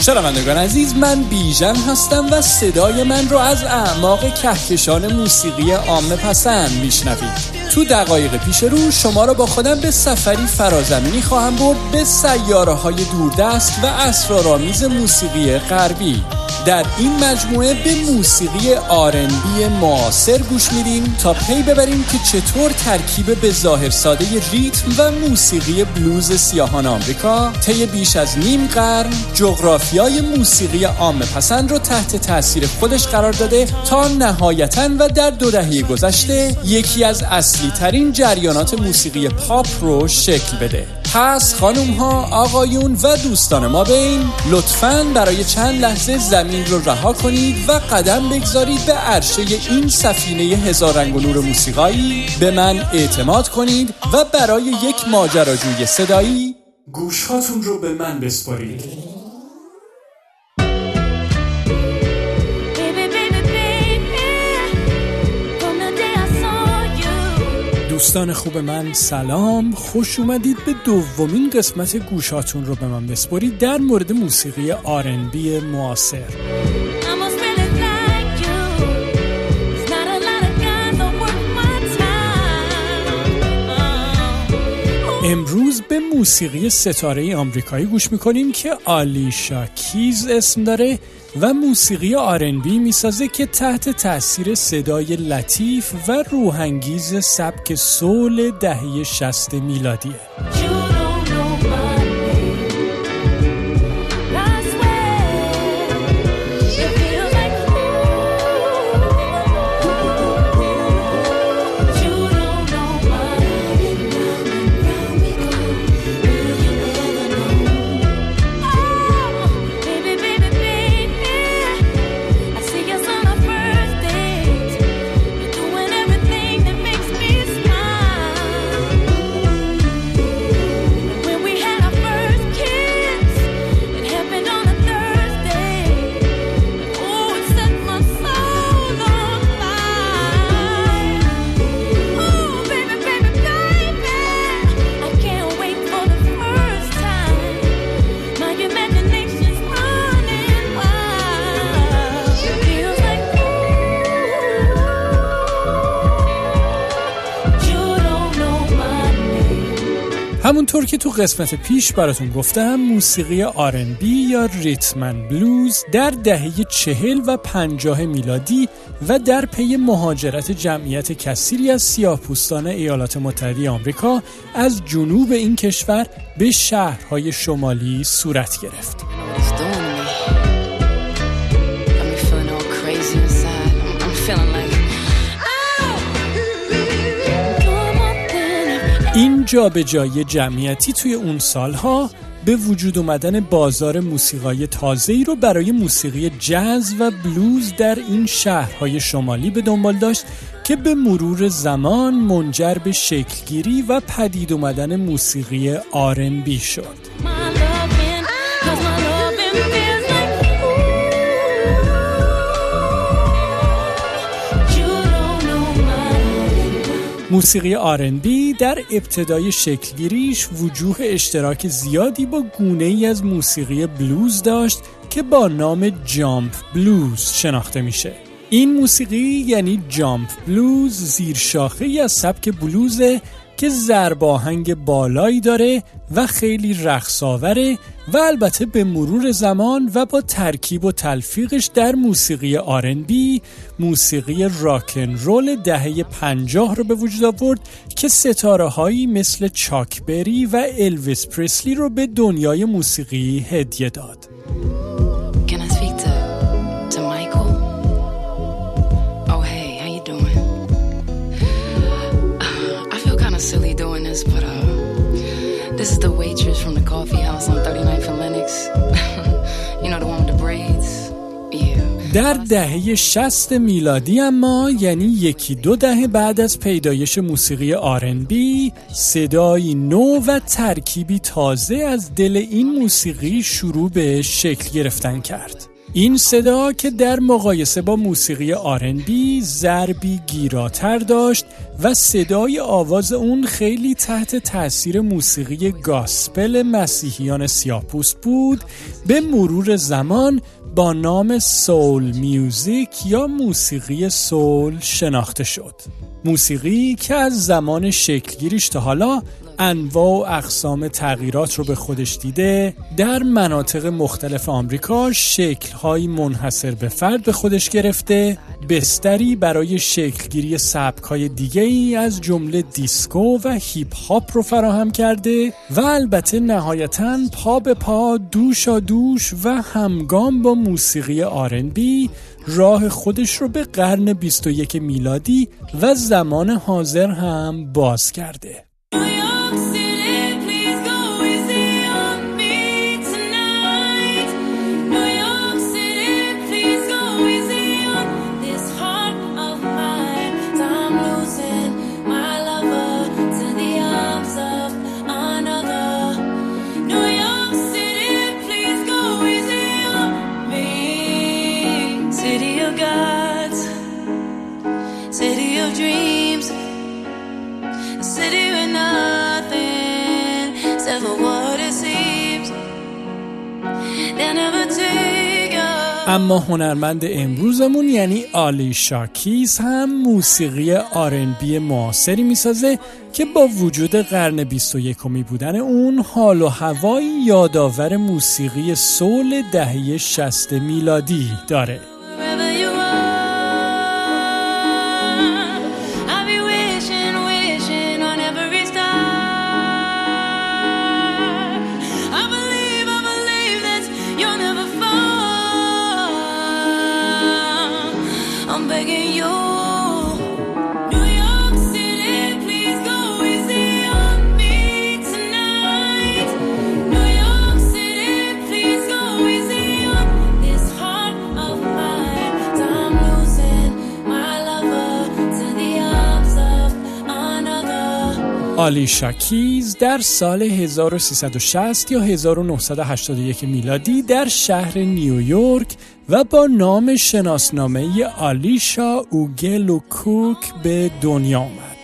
شنوندگان عزیز من بیژن هستم و صدای من رو از اعماق کهکشان موسیقی عامه پسند میشنوید. تو دقایق پیش رو شما را با خودم به سفری فرازمینی خواهم برد به سیاره های دوردست و اسرارآمیز موسیقی غربی. در این مجموعه به موسیقی آرنبی معاصر گوش میدیم تا پی ببریم که چطور ترکیب به ظاهر ساده ریتم و موسیقی بلوز سیاهان آمریکا طی بیش از نیم قرن جغرافیای موسیقی عامه پسند رو تحت تاثیر خودش قرار داده تا نهایتا و در دو دهه گذشته یکی از اصلی ترین جریانات موسیقی پاپ رو شکل بده. پس خانوم ها آقایون و دوستان ما بین لطفا برای چند لحظه زمین رو رها کنید و قدم بگذارید به عرشه این سفینه هزار رنگ و نور موسیقایی. به من اعتماد کنید و برای یک ماجراجوی صدایی گوشهاتون رو به من بسپارید. دوستان خوب من سلام. خوش اومدید به دومین قسمت گوشاتون رو به من بسپرید در مورد موسیقی آرنبی معاصر. امروز به موسیقی ستاره آمریکایی گوش می‌کنیم که آلیشا کیز اسم داره و موسیقی آرنبی می‌سازه که تحت تاثیر صدای لطیف و روحانگیز سبک سول دهه 60 میلادیه. همونطور که تو قسمت پیش براتون گفتم موسیقی آرنبی یا ریتمن بلوز در دهه چهل و پنجاه میلادی و در پی مهاجرت جمعیت کثیری از سیاه پوستان ایالات متحده آمریکا از جنوب این کشور به شهرهای شمالی صورت گرفت. جابجایی جمعیتی توی اون سالها به وجود اومدن بازار موسیقای تازه‌ای رو برای موسیقی جاز و بلوز در این شهرهای شمالی به دنبال داشت که به مرور زمان منجر به شکلگیری و پدید اومدن موسیقی آرنبی شد. موسیقی آرنبی در ابتدای شکلگیریش وجوه اشتراک زیادی با گونه ای از موسیقی بلوز داشت که با نام جامپ بلوز شناخته میشه. این موسیقی یعنی جامپ بلوز زیر شاخه ای از سبک بلوزه که زرباهنگ بالایی داره و خیلی رقصاوره و البته به مرور زمان و با ترکیب و تلفیقش در موسیقی آرنبی موسیقی راکن رول دهه پنجاه رو به وجود آورد که ستاره هایی مثل چاکبری و الویس پرسلی رو به دنیای موسیقی هدیه داد. This is the waitress from the coffee house on 39th and Lennox. you know the one with the braids? در دهه 60 میلادی اما یعنی یکی دو دهه بعد از پیدایش موسیقی آرنبی صدایی نو و ترکیبی تازه از دل این موسیقی شروع به شکل گرفتن کرد این صدا که در مقایسه با موسیقی آرنبی ضربی گیراتر داشت و صدای آواز اون خیلی تحت تاثیر موسیقی گاسپل مسیحیان سیاپوست بود به مرور زمان با نام soul music یا موسیقی soul شناخته شد. موسیقی که از زمان شکلگیریش تا حالا انواع و اقسام تغییرات رو به خودش دیده در مناطق مختلف آمریکا شکل‌های منحصر به فرد به خودش گرفته بستری برای شکلگیری سبک‌های دیگه ای از جمله دیسکو و هیپ هاپ رو فراهم کرده و البته نهایتا پا به پا دوشا دوش و همگام با موسیقی R&B راه خودش رو به قرن 21 میلادی و زمان حاضر هم باز کرده. اما هنرمند امروزمون یعنی آلی شاکیز هم موسیقی آرنبی معاصری می‌سازه که با وجود قرن 21 بودن اون حال و هوایی یادآور موسیقی سول دهه 60 میلادی داره. آلی شاکیز در سال 1360 یا 1981 میلادی در شهر نیویورک و با نام شناسنامه آلیشا اوگل کوک به دنیا آمد.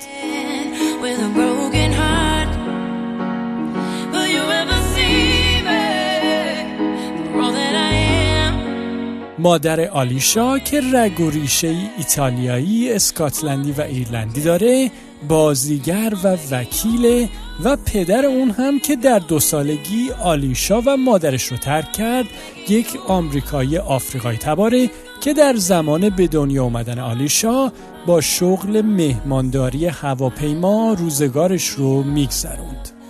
مادر آلیشا که رگ و ریشه ایتالیایی، اسکاتلندی و ایرلندی داره بازیگر و وکیل و پدر اون هم که در دو سالگی آلیشا و مادرش رو ترک کرد یک آمریکایی آفریقایی تباره که در زمان به دنیا آمدن آلیشا با شغل مهمانداری هواپیما روزگارش رو میگذروند.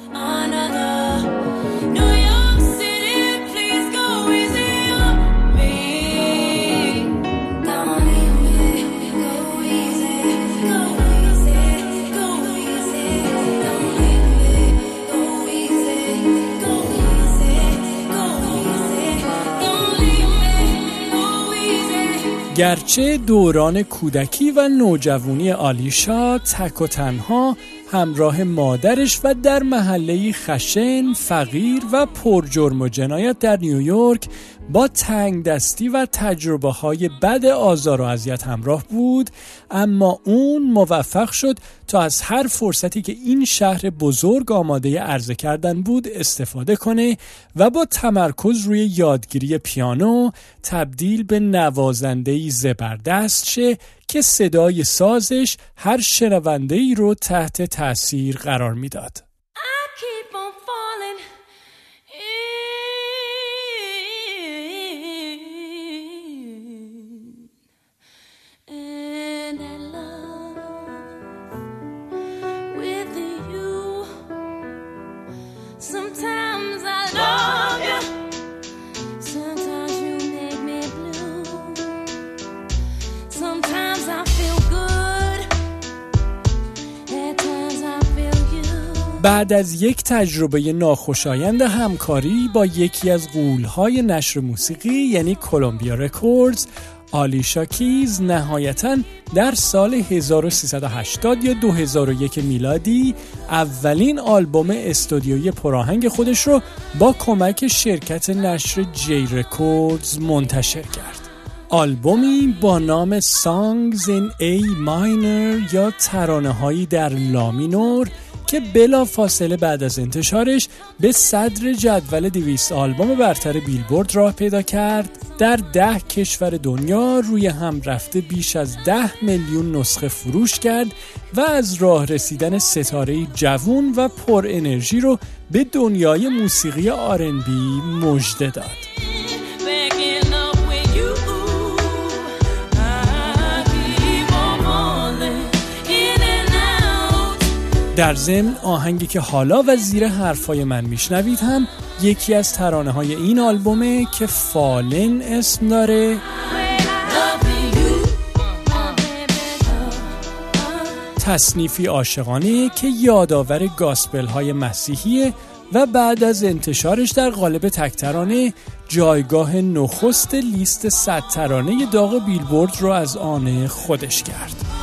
گرچه دوران کودکی و نوجوانی آلیشا تک و تنها همراه مادرش و در محله خشن، فقیر و پرجرم و جنایت در نیویورک با تنگ دستی و تجربه های بد آزار و اذیت همراه بود اما اون موفق شد تا از هر فرصتی که این شهر بزرگ آماده عرضه کردن بود استفاده کنه و با تمرکز روی یادگیری پیانو تبدیل به نوازنده زبردست شه که صدای سازش هر شنونده ای رو تحت تاثیر قرار می‌داد. بعد از یک تجربه ناخوشایند همکاری با یکی از غولهای نشر موسیقی یعنی Columbia Records آلیشا کیز نهایتا در سال 1380 یا 2001 میلادی اولین آلبوم استودیویی پراهنگ خودش رو با کمک شرکت نشر J Records منتشر کرد. آلبومی با نام Songs in A Minor یا ترانه هایی در لامینور که بلا فاصله بعد از انتشارش به صدر جدول دویست آلبوم برتر بیلبورد راه پیدا کرد در ده کشور دنیا روی هم رفته بیش از ده میلیون نسخه فروش کرد و از راه رسیدن ستاره جوون و پر انرژی رو به دنیای موسیقی آرنبی مژده داد. در ضمن آهنگی که حالا و زیر حرفای من میشنوید هم یکی از ترانه های این آلبومه که فالن اسم داره تصنیفی عاشقانه که یادآور گاسپل های مسیحیه و بعد از انتشارش در قالب تکترانه جایگاه نخست لیست صد ترانه داغ بیلبورد رو از آن خودش کرد.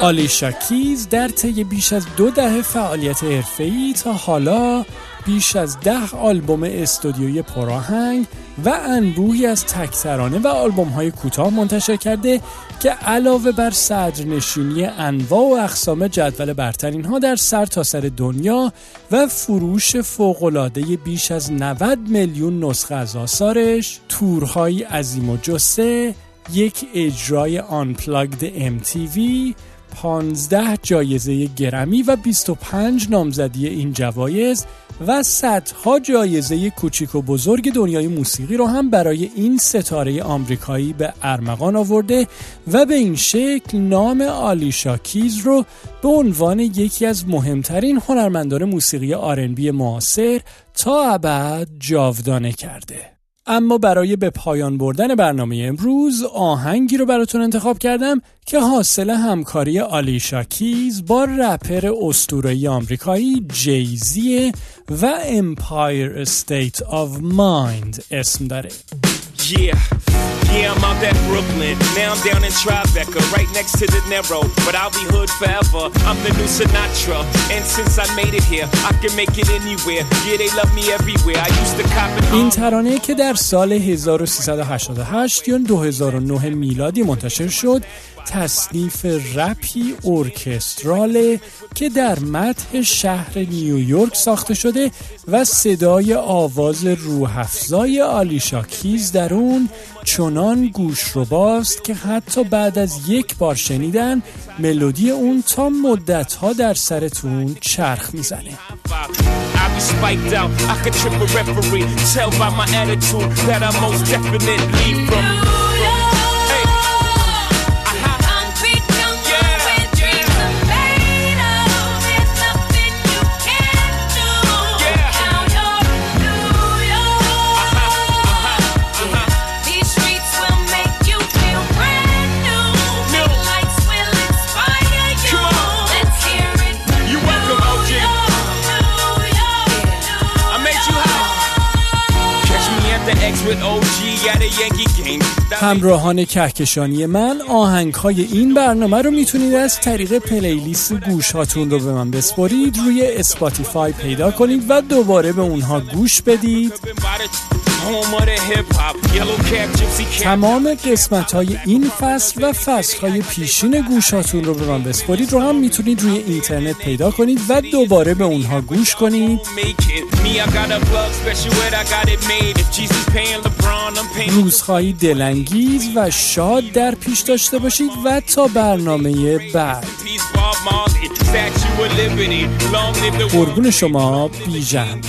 آلیشا کیز در طی بیش از دو دهه فعالیت حرفه‌ای تا حالا بیش از ده آلبوم استودیویی پراهنگ و انبوهی از تکترانه و آلبوم های کوتاه منتشر کرده که علاوه بر صدرنشینی انواع و اقسام جدول برترین ها در سر تا سر دنیا و فروش فوقالعاده بیش از 90 میلیون نسخه از آثارش تورهای عظیم و جسه یک اجرای آنپلاگد MTV 15 جایزه گرمی و 25 نامزدی این جوایز و صدها جایزه کوچیک و بزرگ دنیای موسیقی رو هم برای این ستاره آمریکایی به ارمغان آورده و به این شکل نام آلیشا کیز رو به عنوان یکی از مهمترین هنرمندان موسیقی آرنبی معاصر تا ابد جاودانه کرده. اما برای به پایان بردن برنامه امروز آهنگی رو براتون انتخاب کردم که حاصل همکاری آلیشا کیز با رپر اسطوره‌ای آمریکایی جیزی و Empire State of Mind اسم داره. Yeah, yeah, I'm out at Brooklyn. Now I'm down in Tribeca, right next to the Narrow. But I'll be hood forever. I'm the new Sinatra. And since I made it here, I can make it anywhere. Yeah, they love me everywhere. I used to cop it. این ترانه که در سال 1388 یا 2009 میلادی منتشر شد تصنیف رپی ارکستراله که در متح شهر نیویورک ساخته شده و صدای آواز روحفزای آلیشا کیز در اون چنان گوش رو باست که حتی بعد از یک بار شنیدن ملودی اون تا مدت ها در سرتون چرخ می‌زنه. همراهان کهکشانی من آهنگ های این برنامه رو می‌تونید از طریق playlist گوش هاتون رو به من بسپرید روی Spotify پیدا کنید و دوباره به اونها گوش بدید. تمام قسمت های این فصل و فصل های پیشین گوشاتون رو به من بسپرید رو هم می‌تونید روی اینترنت پیدا کنید و دوباره به اونها گوش کنید. روزهایی دلانگیز و شاد در پیش داشته باشید و تا برنامه بعد. قربون شما بیژن.